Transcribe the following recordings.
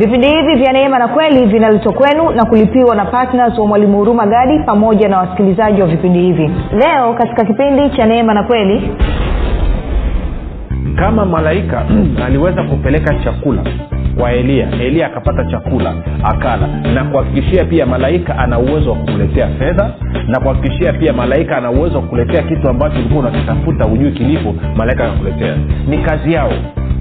vipindi hivi vya neema na kweli vinaletwa kwenu na kulipiwa na ptns wa mwalimu huruma gadi pamoja na wasikilizaji wa vipindi hivi. Leo katika kipindi cha neema na kweli kama malaika aliweza kupeleka chakula kwa elia elia akapata chakula akala na kuhakikishia pia malaika ana uwezo wa kukuletea fedha na kuhakikishia pia malaika ana uwezo wa kukuletea kitu ambacho ulikuwa unakitafuta hujui kilipo malaika akakuletea. Ni kazi yao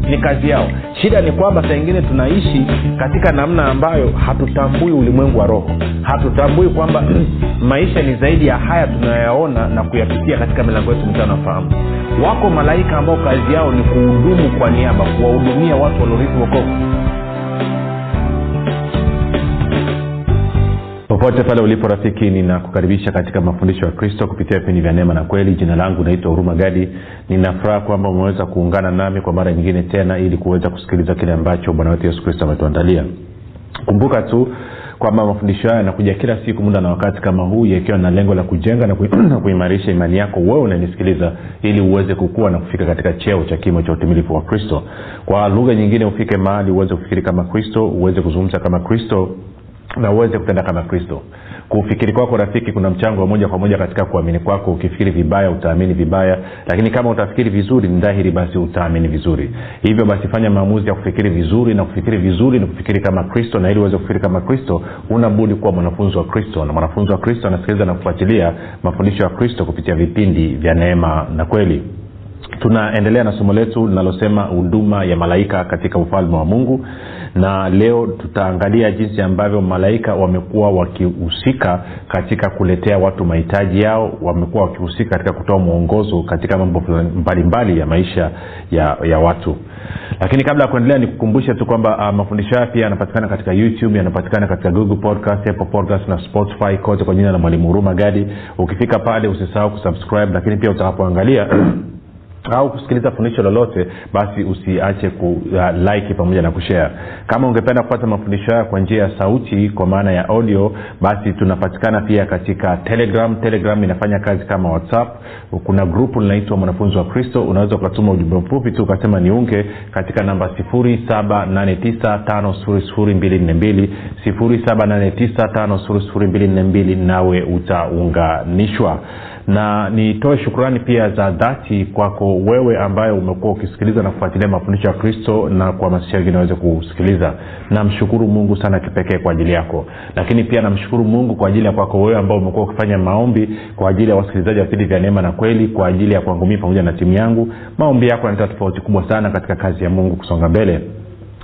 ni kazi yao. Shida ni kwamba saa ingine tunaishi katika namna ambayo hatutambui ulimwengu wa roho. Hatutambui kwamba maisha ni zaidi ya haya tunayoyaona na kuyapitia katika milango yetu mtaa nafahamu wako malaika ambao kazi yao ni kuhudumu kwa niaba kuwahudumia watu waliorithi wokovu popote pale ulipo rafiki ninakukaribisha katika mafundisho ya kristo kupitia vipindi vya neema na kweli. Jina langu naitwa huruma gadi. Ninafuraha kwamba umeweza kuungana nami kwa mara nyingine tena ili kuweza kusikiliza kile ambacho bwana wetu yesu kristo ametuandalia. Kumbuka tu kwamba mafundisho haya yanakuja kila siku muda na wakati kama huu yakiwa na lengo la kujenga na, kuimarisha imani yako wewe unanisikiliza ili uweze kukua na kufika katika cheo cha kimo cha utimilifu wa kristo. Kwa lugha nyingine ufike mahali uweze kufikiri kama kristo uweze kuzungumza kama kristo na uweze kutenda kama kristo. Kufikiri kwako rafiki kuna mchango wa moja kwa moja katika kuamini kwako. Ukifikiri vibaya utaamini vibaya. Lakini kama utafikiri vizuri ni dhahiri basi utaamini vizuri. Hivyo basi fanya maamuzi ya kufikiri vizuri na kufikiri vizuri ni kufikiri kama kristo. Na ili uweze kufikiri kama kristo unabudi kuwa mwanafunzi wa kristo. Na mwanafunzi wa kristo anasikiliza na kufuatilia mafundisho ya kristo kupitia vipindi vya neema na kweli tunaendelea na somo letu linalosema huduma ya malaika katika ufalme wa mungu. Na leo tutaangalia jinsi ambavyo malaika wamekuwa wakihusika katika kuletea watu mahitaji yao wamekuwa wakihusika katika kutoa mwongozo katika mambo mbalimbali ya maisha ya, ya watu. Lakini kabla ya kuendelea nikukumbushe tu kwamba uh, mafundisho haya pia yanapatikana katika youtube yanapatikana katika google podcast apple podcast na spotify kote kwa jina la mwalimu huruma gadi. Ukifika pale usisahau kusubscribe lakini pia utakapoangalia au kusikiliza fundisho lolote basi usiache ku uh, pamoja na kushare. Kama ungependa kupata mafundisho haya kwa njia ya sauti kwa maana ya audio basi tunapatikana pia katika telegram. Telegram inafanya kazi kama whatsapp. Kuna grupu linaitwa mwanafunzi wa kristo. Unaweza ukatuma ujumbe mfupi tu ukasema niunge katika namba 7895242 7895242 nawe utaunganishwa na nitoe shukrani pia za dhati kwako wewe ambaye umekuwa ukisikiliza na kufuatilia mafundisho ya kristo na kuhamasisha wengine waweze kusikiliza. Namshukuru mungu sana kipekee kwa ajili yako. Lakini pia namshukuru mungu kwa ajili ya kwako wewe ambao umekuwa ukifanya maombi kwa ajili ya wasikilizaji wa vipindi vya neema na kweli kwa ajili ya kwangu mii pamoja na timu yangu. Maombi yako yanaleta tofauti kubwa sana katika kazi ya mungu kusonga mbele.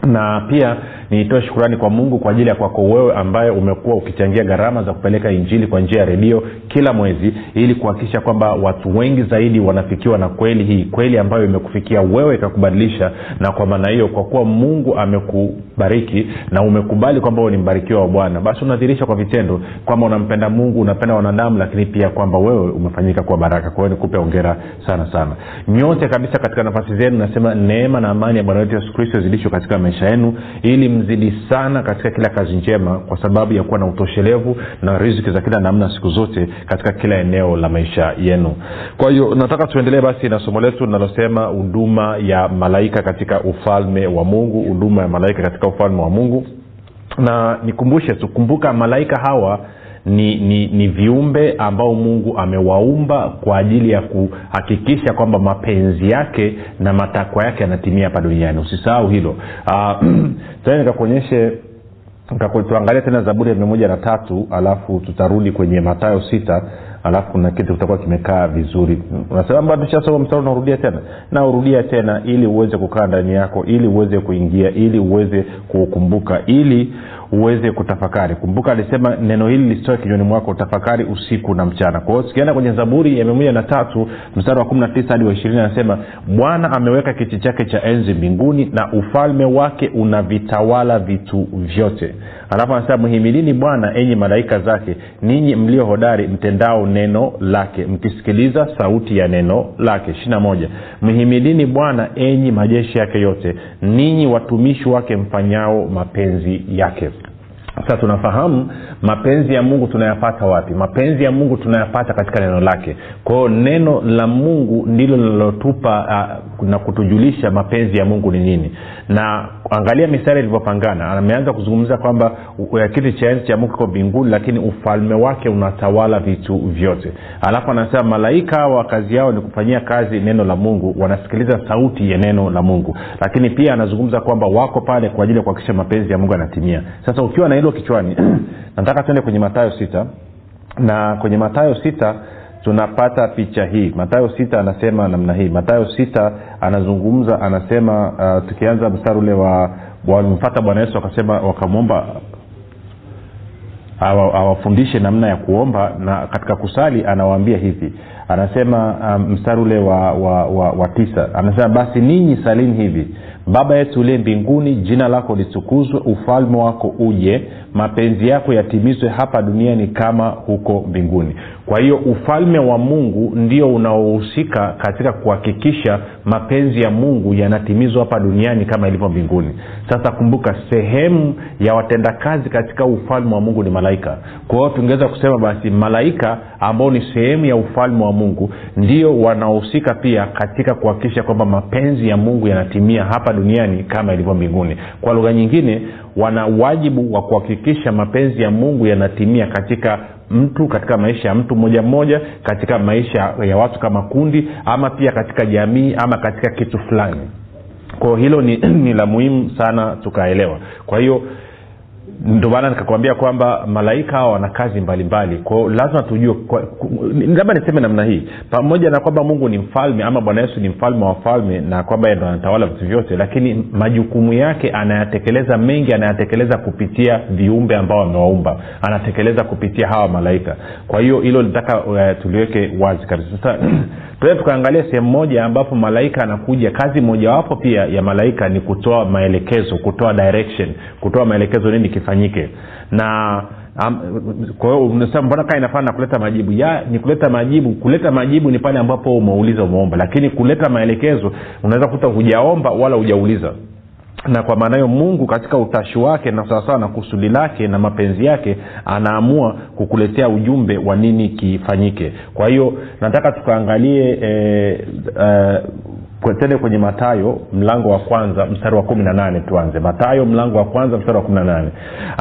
Na pia niitoe shukurani kwa mungu kwa ajili ya kwako wewe ambaye umekuwa ukichangia gharama za kupeleka injili kwa njia ya redio kila mwezi ili kuhakikisha kwamba watu wengi zaidi wanafikiwa na kweli hii kweli ambayo imekufikia wewe ikakubadilisha. Na kwa maana hiyo kwa kuwa mungu amekubariki na umekubali kwamba ni mbarikiwa wa bwana basi unadhirisha kwa vitendo kwamba unampenda mungu unapenda wanadamu lakini pia kwamba wewe umefanyika kuwa baraka. Kwa hiyo nikupe ongera sana sana. Nyote kabisa katika nafasi zenu nasema neema na amani ya bwana wetu yesu kristo zidishwe katika maisha yenu ili mzidi sana katika kila kazi njema kwa sababu ya kuwa na utoshelevu na riziki za kila namna siku zote katika kila eneo la maisha yenu. Kwa hiyo nataka tuendelee basi na somo letu linalosema huduma ya malaika katika ufalme wa mungu huduma ya malaika katika ufalme wa mungu. Na nikumbushe tukumbuka malaika hawa ni, ni, ni viumbe ambao mungu amewaumba kwa ajili ya kuhakikisha kwamba mapenzi yake na matakwa yake yanatimia hapa duniani. Usisahau hilo. Uh, tena nikakuonyeshe tuangalia tena zaburi ya mia moja na tatu alafu tutarudi kwenye matayo sita alafu kuna kitu kitakuwa kimekaa vizuri. Unasema mstari unarudia tena? Na urudia tena ili uweze kukaa ndani yako ili uweze kuingia ili uweze kuukumbuka ili uweze kutafakari. Kumbuka alisema neno hili lisitoe kinywani mwako utafakari usiku na mchana. Kwa hiyo kwenye zaburi ya miamoja na tatu mstari wa kumi na tisa hadi wa ishirini anasema bwana ameweka kiti chake cha enzi mbinguni na ufalme wake unavitawala vitu vyote. Alafu anasema mhimilini bwana enyi malaika zake ninyi mlio hodari mtendao neno lake mkisikiliza sauti ya neno lake. Ishirina moja. Mhimilini bwana enyi majeshi yake yote ninyi watumishi wake mfanyao mapenzi yake sasa tunafahamu mapenzi ya mungu tunayapata wapi? Mapenzi ya mungu tunayapata katika neno lake. Kwao neno la mungu ndilo linalotupa uh, na kutujulisha mapenzi ya mungu ni nini na angalia mistari ilivyopangana. Ameanza kuzungumza kwamba kiti cha enzi cha mungu kiko mbinguni lakini ufalme wake unatawala vitu vyote. Alafu anasema malaika wa kazi yao ni kufanyia kazi neno la mungu. Wanasikiliza sauti ya neno la mungu. Lakini pia anazungumza kwamba wako pale kwa ajili ya kuhakikisha mapenzi ya mungu yanatimia. Sasa ukiwa na hilo kichwani nataka tuende kwenye matayo sita. Na kwenye matayo sita tunapata picha hii. Matayo sita anasema namna hii. Matayo sita anazungumza anasema uh, tukianza mstari ule wa walimfata bwana yesu wakasema wakamwomba awafundishe namna ya kuomba na katika kusali anawaambia hivi. Anasema um, mstari ule wa, wa, wa, wa tisa. Anasema basi ninyi salini hivi baba yetu uliye mbinguni jina lako litukuzwe ufalme wako uje mapenzi yako yatimizwe hapa duniani kama huko mbinguni. Kwa hiyo ufalme wa mungu ndio unaohusika katika kuhakikisha mapenzi ya mungu yanatimizwa hapa duniani kama ilivyo mbinguni. Sasa kumbuka sehemu ya watendakazi katika ufalme wa mungu ni malaika. Kwa hiyo tungeweza kusema basi malaika ambao ni sehemu ya ufalme wa mungu ndio wanaohusika pia katika kuhakikisha kwamba mapenzi ya mungu yanatimia hapa duniani kama ilivyo mbinguni. Kwa lugha nyingine wana wajibu wa kuhakikisha mapenzi ya mungu yanatimia katika mtu katika maisha ya mtu mmoja mmoja katika maisha ya watu kama kundi ama pia katika jamii ama katika kitu fulani. Kwao hilo ni, ni la muhimu sana tukaelewa. Kwa hiyo ndio maana nikakwambia kwamba malaika hawa wana kazi mbalimbali. Kwao lazima tujue labda niseme namna hii. Pamoja na kwamba mungu ni mfalme ama bwana yesu ni mfalme wa wafalme na kwamba ndo anatawala vitu vyote lakini majukumu yake anayatekeleza mengi anayatekeleza kupitia viumbe ambao amewaumba. Anatekeleza kupitia hawa malaika. Kwa hiyo hilo litaka uh, tuliweke wazi kabisa. Sasa tuee tukaangalia sehemu moja ambapo malaika anakuja. Kazi mojawapo pia ya malaika ni kutoa maelekezo kutoa direction. Kutoa maelekezo nini kifanyike. Na um, mbona kaa inafana na kuleta majibu? Ya ni kuleta majibu. Kuleta majibu ni pale ambapo umeuliza umeomba. Lakini kuleta maelekezo unaweza kuta hujaomba wala hujauliza. Na kwa maana hiyo mungu katika utashi wake na sawasawa na kusudi lake na mapenzi yake anaamua kukuletea ujumbe wa nini kifanyike. Kwa hiyo nataka tukaangalie e, e, tende kwenye matayo mlango wa kwanza mstari wa kumi na nane tuanze. Matayo mlango wa kwanza mstari wa kumi na nane.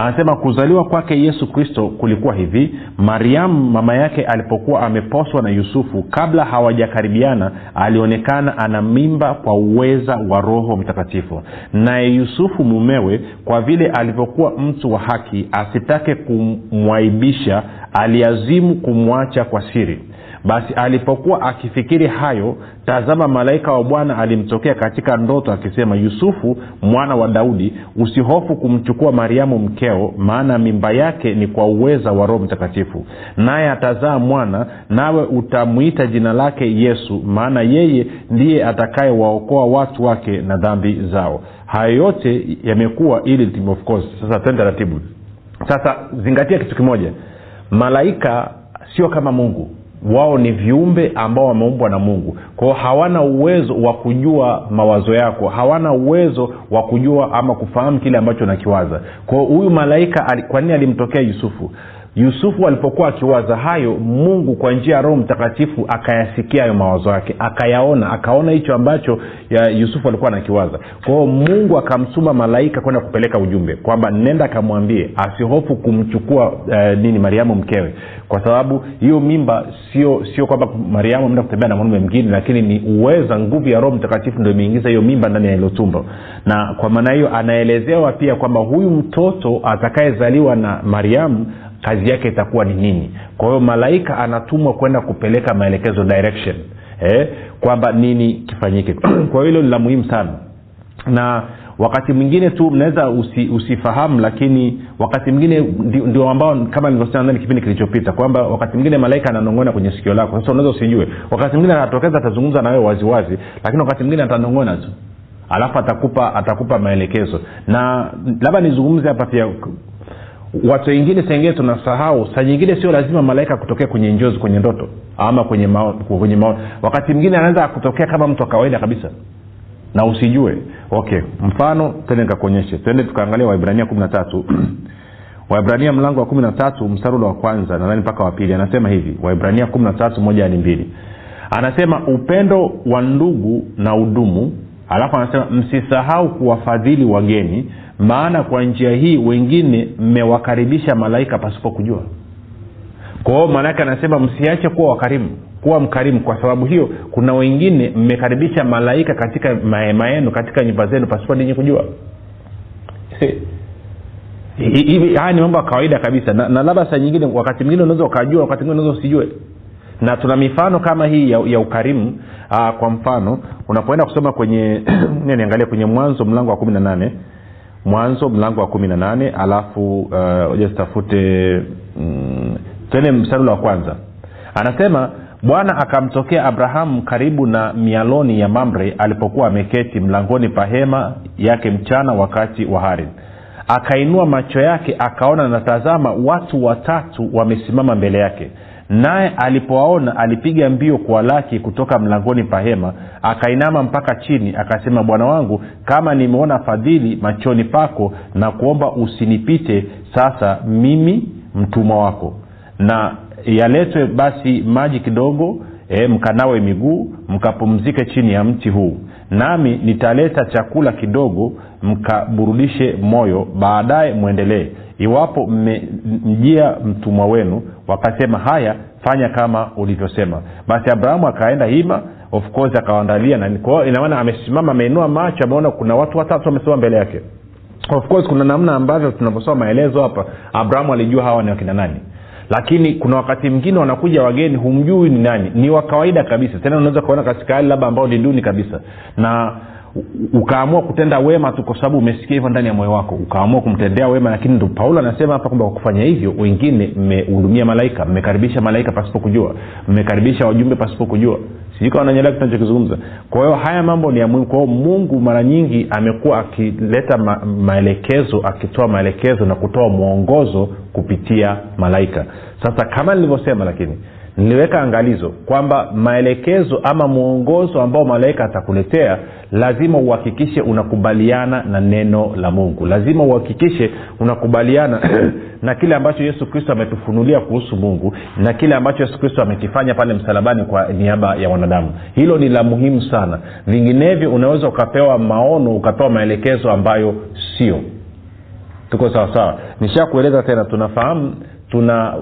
Anasema kuzaliwa kwake yesu kristo kulikuwa hivi. Mariamu mama yake alipokuwa ameposwa na yusufu kabla hawajakaribiana alionekana ana mimba kwa uweza wa roho mtakatifu. Naye yusufu mumewe kwa vile alivyokuwa mtu wa haki asitake kumwaibisha aliazimu kumwacha kwa siri basi alipokuwa akifikiri hayo tazama malaika wa bwana alimtokea katika ndoto akisema yusufu mwana wa daudi usihofu kumchukua mariamu mkeo maana mimba yake ni kwa uweza wa roho mtakatifu. Naye atazaa mwana nawe utamwita jina lake yesu maana yeye ndiye atakayewaokoa watu wake na dhambi zao. Hayo yote yamekuwa ili of course sasa twende taratibu. Sasa zingatia kitu kimoja. Malaika sio kama mungu wao ni viumbe ambao wameumbwa na mungu. Kwao hawana uwezo wa kujua mawazo yako hawana uwezo wa kujua ama kufahamu kile ambacho nakiwaza kwao huyu malaika kwa nini alimtokea yusufu yusufu alipokuwa akiwaza hayo mungu kwa njia ya roho mtakatifu akayasikia hayo mawazo yake akayaona akaona hicho ambacho ya yusufu alikuwa anakiwaza. Kwao mungu akamtuma malaika kwenda kupeleka ujumbe kwamba nenda akamwambie asihofu kumchukua eh, nini mariamu mkewe. Kwa sababu hiyo mimba sio sio kwamba mariamu ameenda kutembea na mwanume mwingine lakini ni uweza nguvu ya roho mtakatifu ndo imeingiza hiyo mimba ndani ya tumbo. Na kwa maana hiyo anaelezewa pia kwamba huyu mtoto atakayezaliwa na mariamu kazi yake itakuwa ni nini. Kwa hiyo malaika anatumwa kwenda kupeleka maelekezo direction eh, kwamba nini kifanyike. Kwa hilo ni la muhimu sana. Na wakati mwingine tu mnaweza usi, usifahamu lakini wakati mwingine ndio ambao kama nilivyosema ndani kipindi kilichopita kwamba wakati mwingine malaika ananong'ona kwenye sikio lako. Sasa unaweza usijue. Wakati mwingine atatokeza atazungumza na wewe waziwazi lakini wakati mwingine atanong'ona tu. Alafu atakupa atakupa maelekezo. Na labda nizungumze hapa pia watu wengine saingine tunasahau saa nyingine sio lazima malaika kutokea kwenye njozi kwenye ndoto ama kwenye maono kwenye maono wakati mwingine anaweza kutokea kama mtu wa kawaida kabisa na usijue. Okay mfano tende nikakuonyeshe. Twende tukaangalia waibrania kumi na tatu. Waibrania mlango wa kumi na tatu msarulo wa kwanza nadhani mpaka wa pili. Anasema hivi waibrania kumi na tatu moja hadi mbili. Anasema upendo wa ndugu na udumu. Alafu anasema msisahau kuwafadhili wageni maana kwa njia hii wengine mmewakaribisha malaika pasipo kujua. Kwao maanaake anasema msiache kuwa wakarimu kuwa mkarimu. Kwa sababu hiyo kuna wengine mmekaribisha malaika katika mahema yenu katika nyumba zenu pasipo ninyi kujua. Haya ni mambo ya kawaida kabisa. Na, na labda saa nyingine wakati mwingine unaweza ukajua wakati mwingine unaweza usijue. Na tuna mifano kama hii ya, ya ukarimu. Aa, kwa mfano unapoenda kusoma kwenye niangalia kwenye mwanzo mlango wa kumi na nane mwanzo mlango wa kumi na nane alafu uh, zitafute mm, tene msarula wa kwanza. Anasema bwana akamtokea abrahamu karibu na mialoni ya mamre alipokuwa ameketi mlangoni pa hema yake mchana wakati wa hari. Akainua macho yake akaona natazama watu watatu wamesimama mbele yake naye alipowaona alipiga mbio kwa laki kutoka mlangoni pa hema akainama mpaka chini akasema bwana wangu kama nimeona fadhili machoni pako na kuomba usinipite sasa mimi mtumwa wako. Na yaletwe basi maji kidogo e, mkanawe miguu mkapumzike chini ya mti huu. Nami nitaleta chakula kidogo mkaburudishe moyo baadaye mwendelee. Iwapo mmemjia mtumwa wenu wakasema haya fanya kama ulivyosema. Basi abrahamu akaenda hima of course akawaandalia inamaana amesimama ameinua macho ameona kuna watu watatu wamesimama mbele yake. Of course kuna namna ambavyo tunaposoma maelezo hapa abrahamu alijua hawa ni wakina nani. Lakini kuna wakati mwingine wanakuja wageni humjui ni nani. Ni wa kawaida kabisa. Tena unaweza kuona katika hali labda ambao ni duni kabisa. Na ukaamua kutenda wema tu kwa sababu umesikia hivyo ndani ya moyo wako. Ukaamua kumtendea wema lakini ndo paulo anasema hapa kwamba kwa kufanya hivyo wengine mmehudumia malaika mmekaribisha malaika pasipo kujua mmekaribisha wajumbe pasipo kujua. Kama nanyelea tunachokizungumza kwa hiyo haya mambo ni ya muhimu. Kwa hiyo mungu mara nyingi amekuwa akileta ma, maelekezo akitoa maelekezo na kutoa mwongozo kupitia malaika. Sasa kama nilivyosema lakini niliweka angalizo kwamba maelekezo ama mwongozo ambao malaika atakuletea lazima uhakikishe unakubaliana na neno la mungu. Lazima uhakikishe unakubaliana na kile ambacho yesu kristo ametufunulia kuhusu mungu na kile ambacho yesu kristo amekifanya pale msalabani kwa niaba ya wanadamu. Hilo ni la muhimu sana. Vinginevyo unaweza ukapewa maono ukapewa maelekezo ambayo sio. Tuko sawasawa nishakueleza tena tunafahamu tuna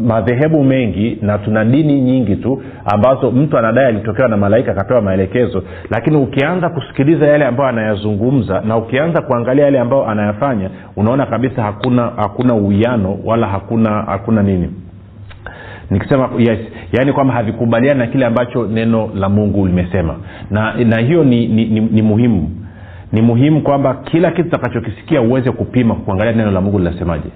madhehebu mengi na tuna dini nyingi tu ambazo mtu anadai alitokewa na malaika akapewa maelekezo. Lakini ukianza kusikiliza yale ambayo anayazungumza na ukianza kuangalia yale ambayo anayafanya unaona kabisa hakuna hakuna uwiano wala hakuna hakuna nini. Nikisema yes yaani kwamba havikubaliani na kile ambacho neno la mungu limesema. Na na hiyo ni, ni, ni, ni muhimu. Ni muhimu kwamba kila kitu utakachokisikia uweze kupima kuangalia neno la mungu linasemaje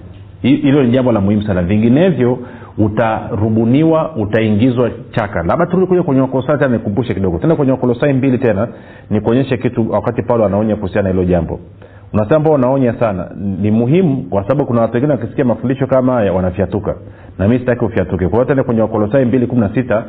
hilo ni jambo la muhimu sana. Vinginevyo utarubuniwa utaingizwa chaka. Labda turudi kuja kwenye wakolosai tena nikumbushe kidogo. Tena kwenye wakolosai mbili tena nikuonyeshe kitu wakati paulo anaonya kuhusiana na hilo jambo. Unasema unaonya sana ni muhimu kwa sababu kuna watu wengine wakisikia mafundisho kama haya wanafyatuka. Na mi sitaki ufyatuke. Kwa hiyo tena kwenye wakolosai mbili kumi na sita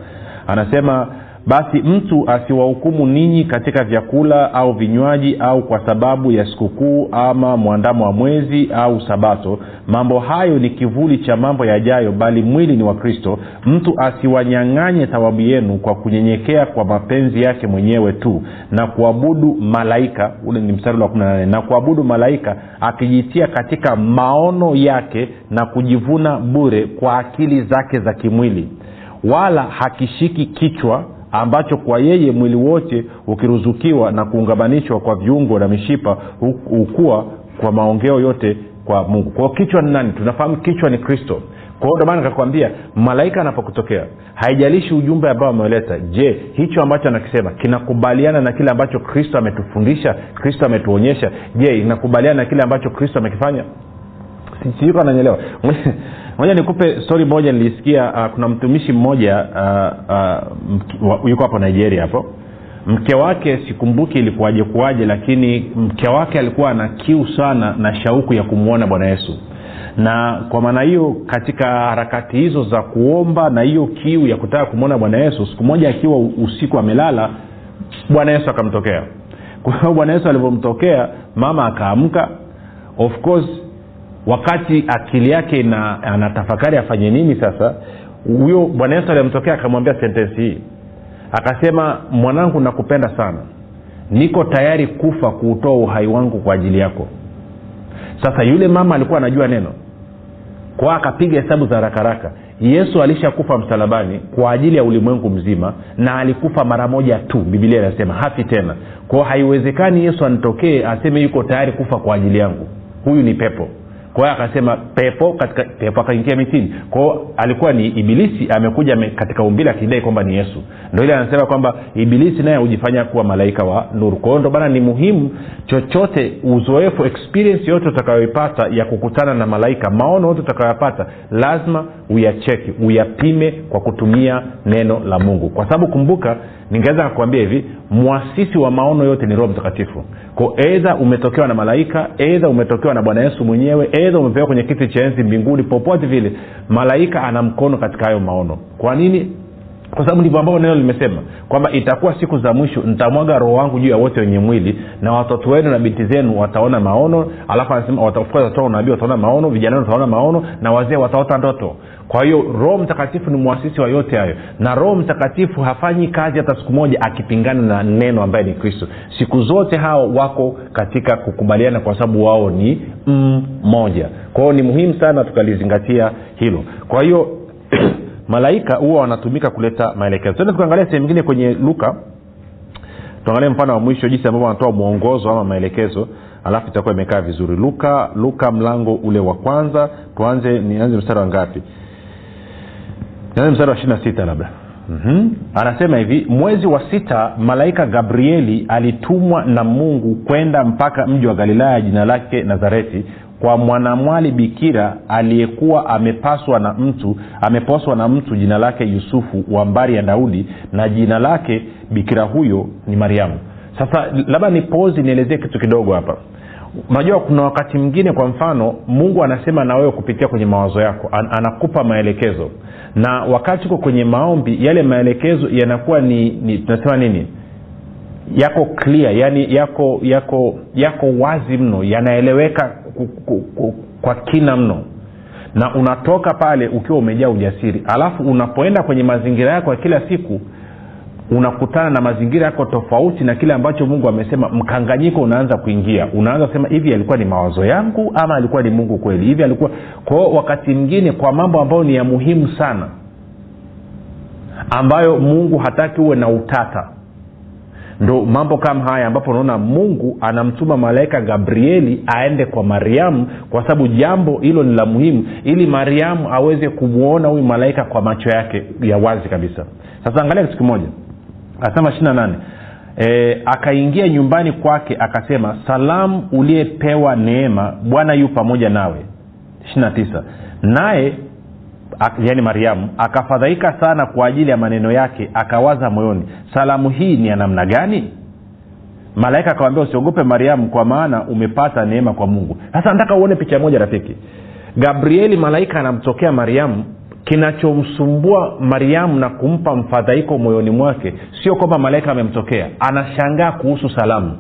anasema basi mtu asiwahukumu ninyi katika vyakula au vinywaji au kwa sababu ya sikukuu ama mwandamo wa mwezi au sabato. Mambo hayo ni kivuli cha mambo yajayo bali mwili ni wa kristo. Mtu asiwanyang'anye thawabu yenu kwa kunyenyekea kwa mapenzi yake mwenyewe tu na kuabudu malaika ule ni mstari wa 18 na kuabudu malaika akijitia katika maono yake na kujivuna bure kwa akili zake za kimwili. Wala hakishiki kichwa ambacho kwa yeye mwili wote ukiruzukiwa na kuungamanishwa kwa viungo na mishipa hukua kwa maongeo yote kwa mungu. Kwao kichwa ni nani? Tunafahamu kichwa ni kristo. Kwa hiyo ndomana nikakwambia malaika anapokutokea haijalishi ujumbe ambao ameuleta. Je hicho ambacho anakisema kinakubaliana na kile ambacho kristo ametufundisha kristo ametuonyesha? Je inakubaliana na kile ambacho kristo amekifanya? Sijuka nanyelewa moja nikupe stori moja nilisikia uh, kuna mtumishi mmoja uh, uh, yuko hapo nigeria hapo. Mke wake sikumbuki ilikuwaje kuwaje lakini mke wake alikuwa ana kiu sana na shauku ya kumwona bwana yesu. Na kwa maana hiyo katika harakati hizo za kuomba na hiyo kiu ya kutaka kumwona bwana yesu siku moja akiwa usiku amelala bwana yesu akamtokea. Kwa hiyo bwana yesu alivyomtokea mama akaamka. Of course wakati akili yake ina anatafakari afanye nini sasa huyo bwana yesu alimtokea akamwambia sentensi hii. Akasema mwanangu nakupenda sana. Niko tayari kufa kuutoa uhai wangu kwa ajili yako. Sasa yule mama alikuwa anajua neno. Kwa akapiga hesabu za rakaraka yesu alishakufa msalabani kwa ajili ya ulimwengu mzima na alikufa mara moja tu bibilia inasema hafi tena. Kwao haiwezekani yesu anitokee aseme yuko tayari kufa kwa ajili yangu. Huyu ni pepo kwa akasema pepo katika pepo akaingia mitini. Kwao alikuwa ni ibilisi amekuja ame, katika umbile akidai kwamba ni yesu. Ndo ile anasema kwamba ibilisi naye hujifanya kuwa malaika wa nuru. Kwa hiyo ndo bana ni muhimu chochote uzoefu experience yote utakayoipata ya kukutana na malaika maono yote utakayoyapata lazima uyacheki uyapime kwa kutumia neno la mungu. Kwa sababu kumbuka ningeweza kakuambia hivi mwasisi wa maono yote ni roho mtakatifu ko edha umetokewa na malaika edha umetokewa na bwana yesu mwenyewe edha umepewa kwenye kiti cha enzi mbinguni popote vile malaika ana mkono katika hayo maono. Kwa nini kwa sababu ndivyo ambavyo neno limesema kwamba itakuwa siku za mwisho nitamwaga roho wangu juu ya wote wenye mwili na watoto wenu na binti zenu wataona maono alafu anasema unabii wataona maono vijana wataona maono na wazee wataota ndoto. Kwa hiyo roho mtakatifu ni mwasisi wa yote hayo na roho mtakatifu hafanyi kazi hata siku moja akipingana na neno ambaye ni kristo. Siku zote hao wako katika kukubaliana kwa sababu wao ni mmoja. Kwa hiyo ni muhimu sana tukalizingatia hilo. Kwa hiyo malaika huwa wanatumika kuleta maelekezo. Tende tukaangalia sehemu ingine kwenye luka. Tuangalie mfano wa mwisho jinsi ambavyo wanatoa mwongozo ama maelekezo alafu itakuwa imekaa vizuri. Luka luka mlango ule wa kwanza. Tuanze nianze mstari wa ngapi? Nianze mstari wa ishirina sita labda. Mm-hmm. anasema hivi mwezi wa sita malaika gabrieli alitumwa na mungu kwenda mpaka mji wa galilaya jina lake nazareti kwa mwanamwali bikira aliyekuwa amepaswa na mtu ameposwa na mtu jina lake yusufu wa mbari ya daudi na jina lake bikira huyo ni mariamu. Sasa labda ni pozi nielezee kitu kidogo hapa. Unajua kuna wakati mwingine kwa mfano mungu anasema na wewe kupitia kwenye mawazo yako An- anakupa maelekezo. Na wakati uko kwenye maombi yale maelekezo yanakuwa ni, ni tunasema nini? Yako clear yani yako yako yako wazi mno yanaeleweka kwa kina mno. Na unatoka pale ukiwa umejaa ujasiri. Alafu unapoenda kwenye mazingira yako ya kila siku unakutana na mazingira yako tofauti na kile ambacho mungu amesema mkanganyiko unaanza kuingia. Unaanza kusema hivi alikuwa ni mawazo yangu ama alikuwa ni mungu kweli? Hivi alikuwa kwao wakati mwingine kwa mambo ambayo ni ya muhimu sana ambayo mungu hataki uwe na utata ndo mambo kama haya ambapo unaona mungu anamtuma malaika gabrieli aende kwa mariamu kwa sababu jambo hilo ni la muhimu ili mariamu aweze kumwona huyu malaika kwa macho yake ya wazi kabisa. Sasa angalia kitu kimoja. Anasema ishiri na nane. E, akaingia nyumbani kwake akasema salamu uliyepewa neema bwana yu pamoja nawe. Ishiri na tisa. Naye yaani mariamu akafadhaika sana kwa ajili ya maneno yake akawaza moyoni salamu hii ni ya namna gani? Malaika akawambia usiogope mariamu kwa maana umepata neema kwa mungu. Sasa nataka uone picha moja rafiki. Gabrieli malaika anamtokea mariamu. Kinachomsumbua mariamu na kumpa mfadhaiko moyoni mwake sio kwamba malaika amemtokea. Anashangaa kuhusu salamu.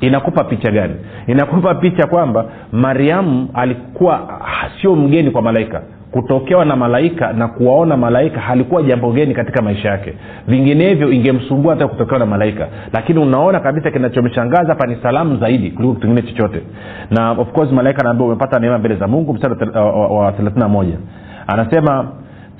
Inakupa picha gani? Inakupa picha kwamba mariamu alikuwa sio mgeni kwa malaika kutokewa na malaika na kuwaona malaika halikuwa jambo geni katika maisha yake. Vinginevyo ingemsumbua hata kutokewa na malaika. Lakini unaona kabisa kinachomshangaza hapa ni salamu zaidi kuliko kitu kingine chochote. Na of course malaika anaambia umepata neema mbele za mungu mstari wa thelathini na moja. Anasema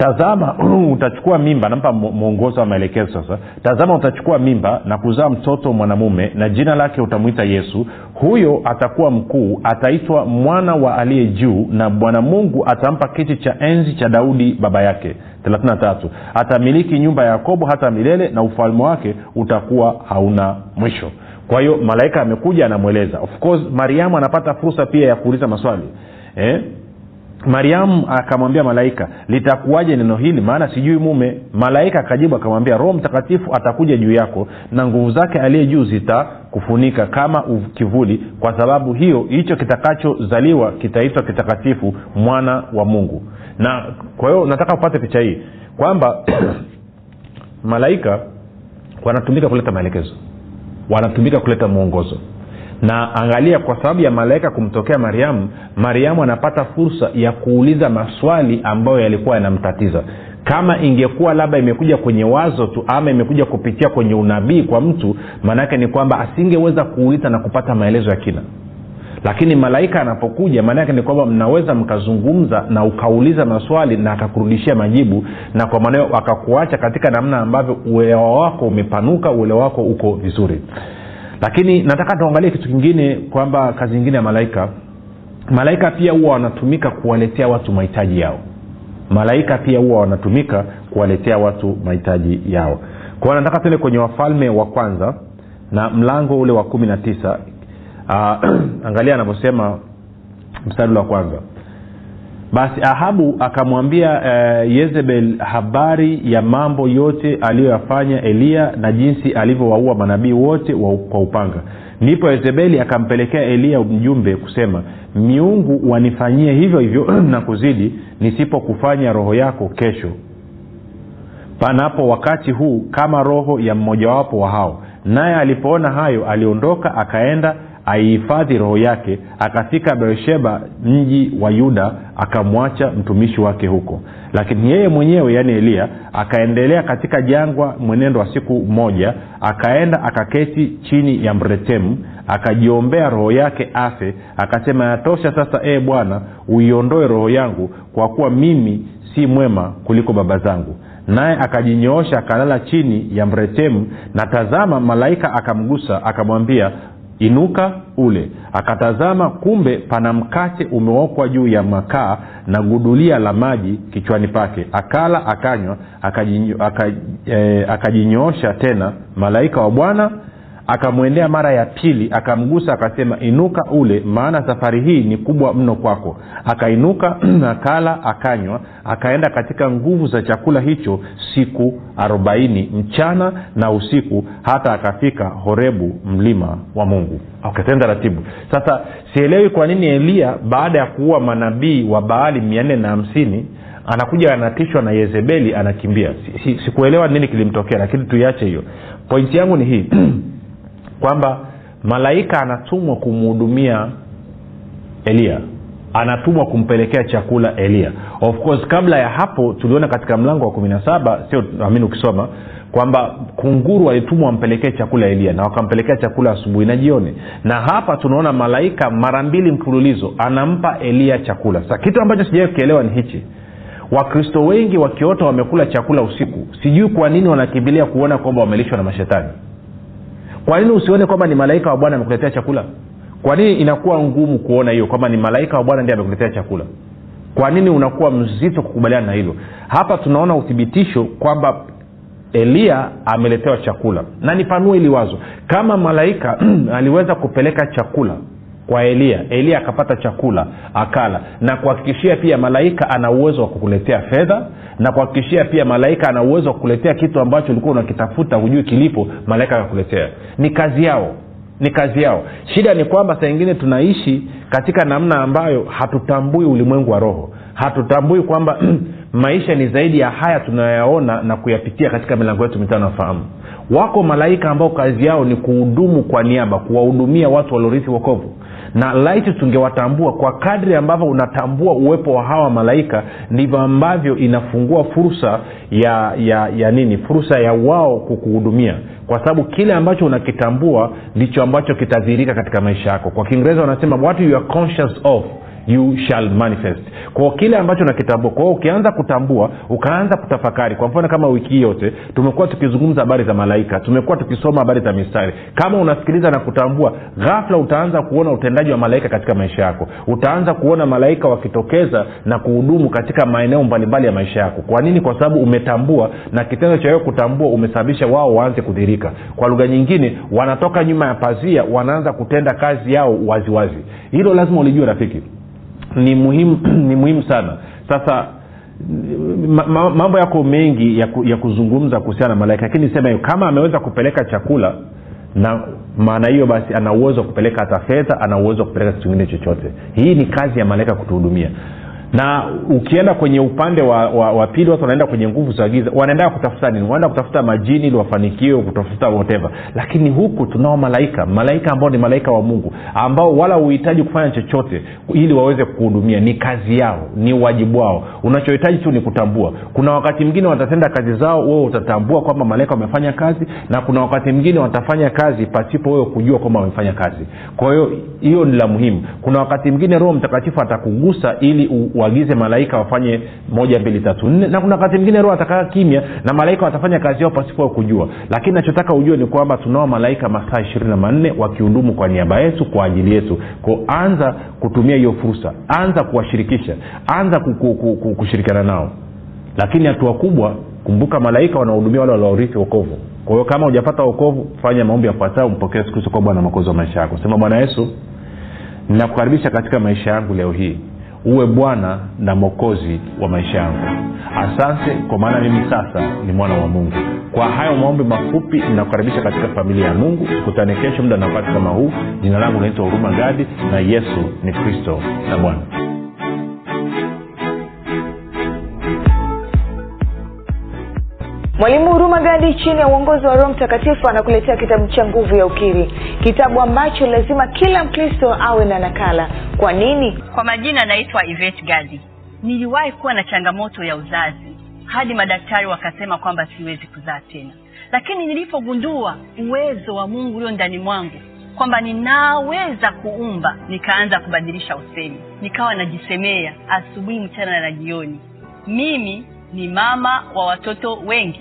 tazama utachukua mimba. Nampa mwongozo wa maelekezo sasa. Tazama utachukua mimba na kuzaa mtoto mwanamume na jina lake utamwita yesu. Huyo atakuwa mkuu ataitwa mwana wa aliye juu na bwana mungu atampa kiti cha enzi cha daudi baba yake. 33 atamiliki nyumba ya yakobo hata milele na ufalme wake utakuwa hauna mwisho. Kwa hiyo malaika amekuja anamweleza. Of course mariamu anapata fursa pia ya kuuliza maswali. Eh? Mariamu akamwambia malaika litakuwaje neno hili? Maana sijui mume. Malaika akajibu akamwambia roho mtakatifu atakuja juu yako na nguvu zake aliye juu zitakufunika kama kivuli. Kwa sababu hiyo hicho kitakachozaliwa kitaitwa kitakatifu mwana wa mungu. Na kwa hiyo nataka upate picha hii kwamba malaika wanatumika kuleta maelekezo. Wanatumika kuleta mwongozo na angalia kwa sababu ya malaika kumtokea mariamu mariamu anapata fursa ya kuuliza maswali ambayo yalikuwa yanamtatiza. Kama ingekuwa labda imekuja kwenye wazo tu ama imekuja kupitia kwenye unabii kwa mtu maanaake ni kwamba asingeweza kuuliza na kupata maelezo ya kina. Lakini malaika anapokuja maanaake ni kwamba mnaweza mkazungumza na ukauliza maswali na akakurudishia majibu na kwa maanao akakuacha katika namna ambavyo uelewa wako umepanuka uelewa wako uko vizuri lakini nataka tuangalie kitu kingine kwamba kazi nyingine ya malaika. Malaika pia huwa wanatumika kuwaletea watu mahitaji yao. Malaika pia huwa wanatumika kuwaletea watu mahitaji yao. Kwao nataka tuende kwenye wafalme wa kwanza na mlango ule wa kumi na tisa. Uh, angalia anavyosema mstari wa kwanza basi ahabu akamwambia uh, yezebel habari ya mambo yote aliyoyafanya eliya na jinsi alivyowaua manabii wote wa, kwa upanga. Ndipo yezebeli akampelekea eliya mjumbe kusema miungu wanifanyie hivyo hivyo na kuzidi nisipokufanya roho yako kesho. Panapo wakati huu kama roho ya mmojawapo wa hao. Naye alipoona hayo aliondoka akaenda aihifadhi roho yake akafika beersheba mji wa yuda akamwacha mtumishi wake huko. Lakini yeye mwenyewe yaani eliya akaendelea katika jangwa mwenendo wa siku moja akaenda akaketi chini ya mretemu akajiombea roho yake afe akasema yatosha sasa ee bwana uiondoe roho yangu kwa kuwa mimi si mwema kuliko baba zangu. Naye akajinyoosha akalala chini ya mretemu na tazama malaika akamgusa akamwambia inuka ule. Akatazama kumbe pana mkate umeokwa juu ya makaa na gudulia la maji kichwani pake. Akala akanywa akajinyoosha e, tena malaika wa bwana akamwendea mara ya pili akamgusa akasema inuka ule maana safari hii ni kubwa mno kwako. Akainuka akala akanywa akaenda katika nguvu za chakula hicho siku arobaini mchana na usiku hata akafika horebu mlima wa mungu. Okay, ratibu. Sasa sielewi kwa nini eliya baada ya kuua manabii wa baali mia nne na hamsini anakuja anatishwa na yezebeli anakimbia. Sikuelewa si, si nini kilimtokea lakini tuiache hiyo. Pointi yangu ni hii kwamba malaika anatumwa kumhudumia eliya anatumwa kumpelekea chakula eliya of course kabla ya hapo tuliona katika mlango wa kumi na saba sio amini ukisoma kwamba kunguru walitumwa wampelekee chakula eliya na wakampelekea chakula asubuhi na jioni. Na hapa tunaona malaika mara mbili mfululizo anampa eliya chakula. Sa kitu ambacho sijawai kukielewa ni hichi. Wakristo wengi wakiota wamekula chakula usiku sijui kwa nini wanakimbilia kuona kwamba wamelishwa na mashetani kwa nini usione kwamba ni malaika wa bwana amekuletea chakula? Kwa nini inakuwa ngumu kuona hiyo kwamba ni malaika wa bwana ndiye amekuletea chakula? Kwa nini unakuwa mzito kukubaliana na hilo? Hapa tunaona uthibitisho kwamba eliya ameletewa chakula. Na nipanue ili wazo. Kama malaika aliweza kupeleka chakula kwa elia. Elia akapata chakula akala. Na kuhakikishia pia malaika ana uwezo wa kukuletea fedha na kuhakikishia pia malaika ana uwezo wa kukuletea kitu ambacho ulikuwa unakitafuta hujui kilipo malaika akakuletea. Ni kazi yao ni kazi yao. Shida ni kwamba saa ingine tunaishi katika namna ambayo hatutambui ulimwengu wa roho. Hatutambui kwamba maisha ni zaidi ya haya tunayoyaona na kuyapitia katika milango yetu mitano nafahamu wako malaika ambao kazi yao ni kuhudumu kwa niaba kuwahudumia watu waliorithi wokovu na laiti tungewatambua kwa kadri ambavyo unatambua uwepo wa hawa malaika ndivyo ambavyo inafungua fursa ya ya ya nini? Fursa ya wao kukuhudumia. Kwa sababu kile ambacho unakitambua ndicho ambacho kitadhirika katika maisha yako. Kwa kiingereza wanasema what you are conscious of you shall manifest. Kwao kile ambacho nakitambua kwao ukianza kutambua ukaanza kutafakari kwa mfano kama wiki yote tumekuwa tukizungumza habari za malaika tumekuwa tukisoma habari za mistari. Kama unasikiliza na kutambua ghafla utaanza kuona utendaji wa malaika katika maisha yako. Utaanza kuona malaika wakitokeza na kuhudumu katika maeneo mbalimbali ya maisha yako. Kwa nini? Kwa sababu umetambua na kitendo cha wewe kutambua umesababisha wao waanze kudhirika kwa lugha nyingine wanatoka nyuma ya pazia wanaanza kutenda kazi yao waziwazi. Hilo lazima ulijue rafiki ni muhimu ni muhimu sana. Sasa ma, mambo yako mengi ya, ku, ya kuzungumza kuhusiana na malaika lakini nisema hiyo kama ameweza kupeleka chakula na maana hiyo basi ana uwezo wa kupeleka hata fedha ana uwezo wa kupeleka kitu kingine chochote. Hii ni kazi ya malaika kutuhudumia na ukienda kwenye upande wa, wa, wa pili watu wanaenda kwenye nguvu za giza. Wanaendaa kutafuta nini? Wanaenda kutafuta majini ili wafanikiwe kutafuta whatever. Lakini huku tunao malaika. Malaika ambao ni malaika wa mungu ambao wala huhitaji kufanya chochote ili waweze kuhudumia. Ni kazi yao ni wajibu wao. Unachohitaji tu ni kutambua. Kuna wakati mwingine watatenda kazi zao wewe utatambua kwamba malaika wamefanya kazi na kuna wakati mwingine watafanya kazi pasipo wewe kujua kwamba wamefanya kazi. Kwa hiyo hiyo ni la muhimu. Kuna wakati mwingine roho mtakatifu atakugusa ili uagize malaika wafanye moja mbili tatu nne. Na kuna wakati mwingine roho atakaa kimya na malaika watafanya kazi yao pasipo kujua. Lakini nachotaka ujue ni kwamba tunao malaika masaa ishirini na manne wakihudumu kwa niaba yetu kwa ajili yetu. Ko anza kutumia hiyo fursa anza kuwashirikisha anza kushirikiana nao. Lakini hatua kubwa kumbuka malaika wanahudumia wale walaorithi wokovu. Kwa hiyo kama hujapata wokovu fanya maombi yafuatayo mpokee hizo kwa bwana makozi wa maisha yako. Sema bwana yesu ninakukaribisha katika maisha yangu leo hii uwe bwana na mwokozi wa maisha yangu. Asante kwa maana mimi sasa ni mwana wa mungu. Kwa hayo maombi mafupi ninakukaribisha katika familia ya mungu. Kutane kesho muda na kama huu. Jina langu naitwa huruma gadi na yesu ni kristo na bwana mwalimu huruma gadi chini ya uongozi wa roho mtakatifu anakuletea kitabu cha nguvu ya ukiri. Kitabu ambacho lazima kila mkristo awe na nakala. Kwa nini? Kwa majina naitwa ivet gadi. Niliwahi kuwa na changamoto ya uzazi hadi madaktari wakasema kwamba siwezi kuzaa tena. Lakini nilipogundua uwezo wa mungu ulio ndani mwangu kwamba ninaweza kuumba nikaanza kubadilisha usemi. Nikawa najisemea asubuhi mchana na jioni. Mimi ni mama wa watoto wengi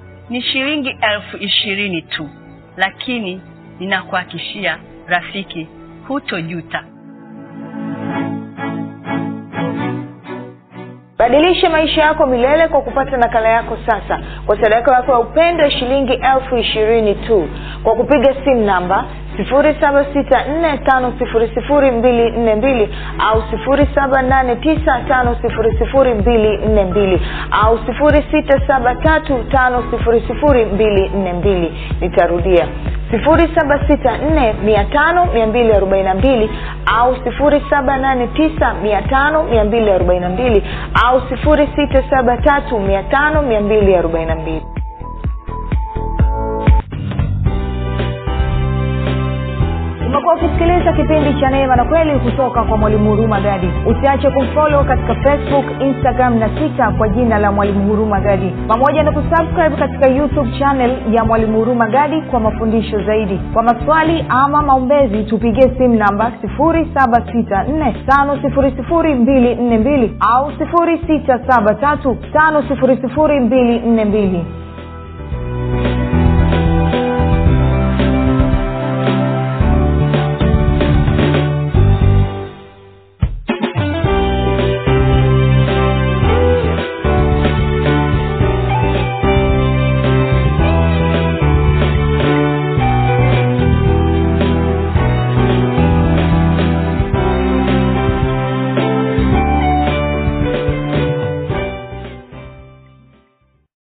ni shilingi elfu ishirini tu lakini ninakuhakishia rafiki hutojuta badilisha maisha yako milele kwa kupata nakala yako sasa. Kwa sadaka yako ya upendo shilingi elfu ishirini tu. Kwa kupiga simu namba 7645242 au 7895242 au 6735242 nitarudia 7645242 au 789 au 6735242 umekuwa ukisikiliza kipindi cha neema na kweli kutoka kwa mwalimu huruma gadi. Usiache kumfolo katika facebook instagram na twitter kwa jina la mwalimu huruma gadi. Pamoja na kusubscribe katika youtube channel ya mwalimu huruma gadi kwa mafundisho zaidi. Kwa maswali ama maombezi tupigie simu namba 7645242 au 6735242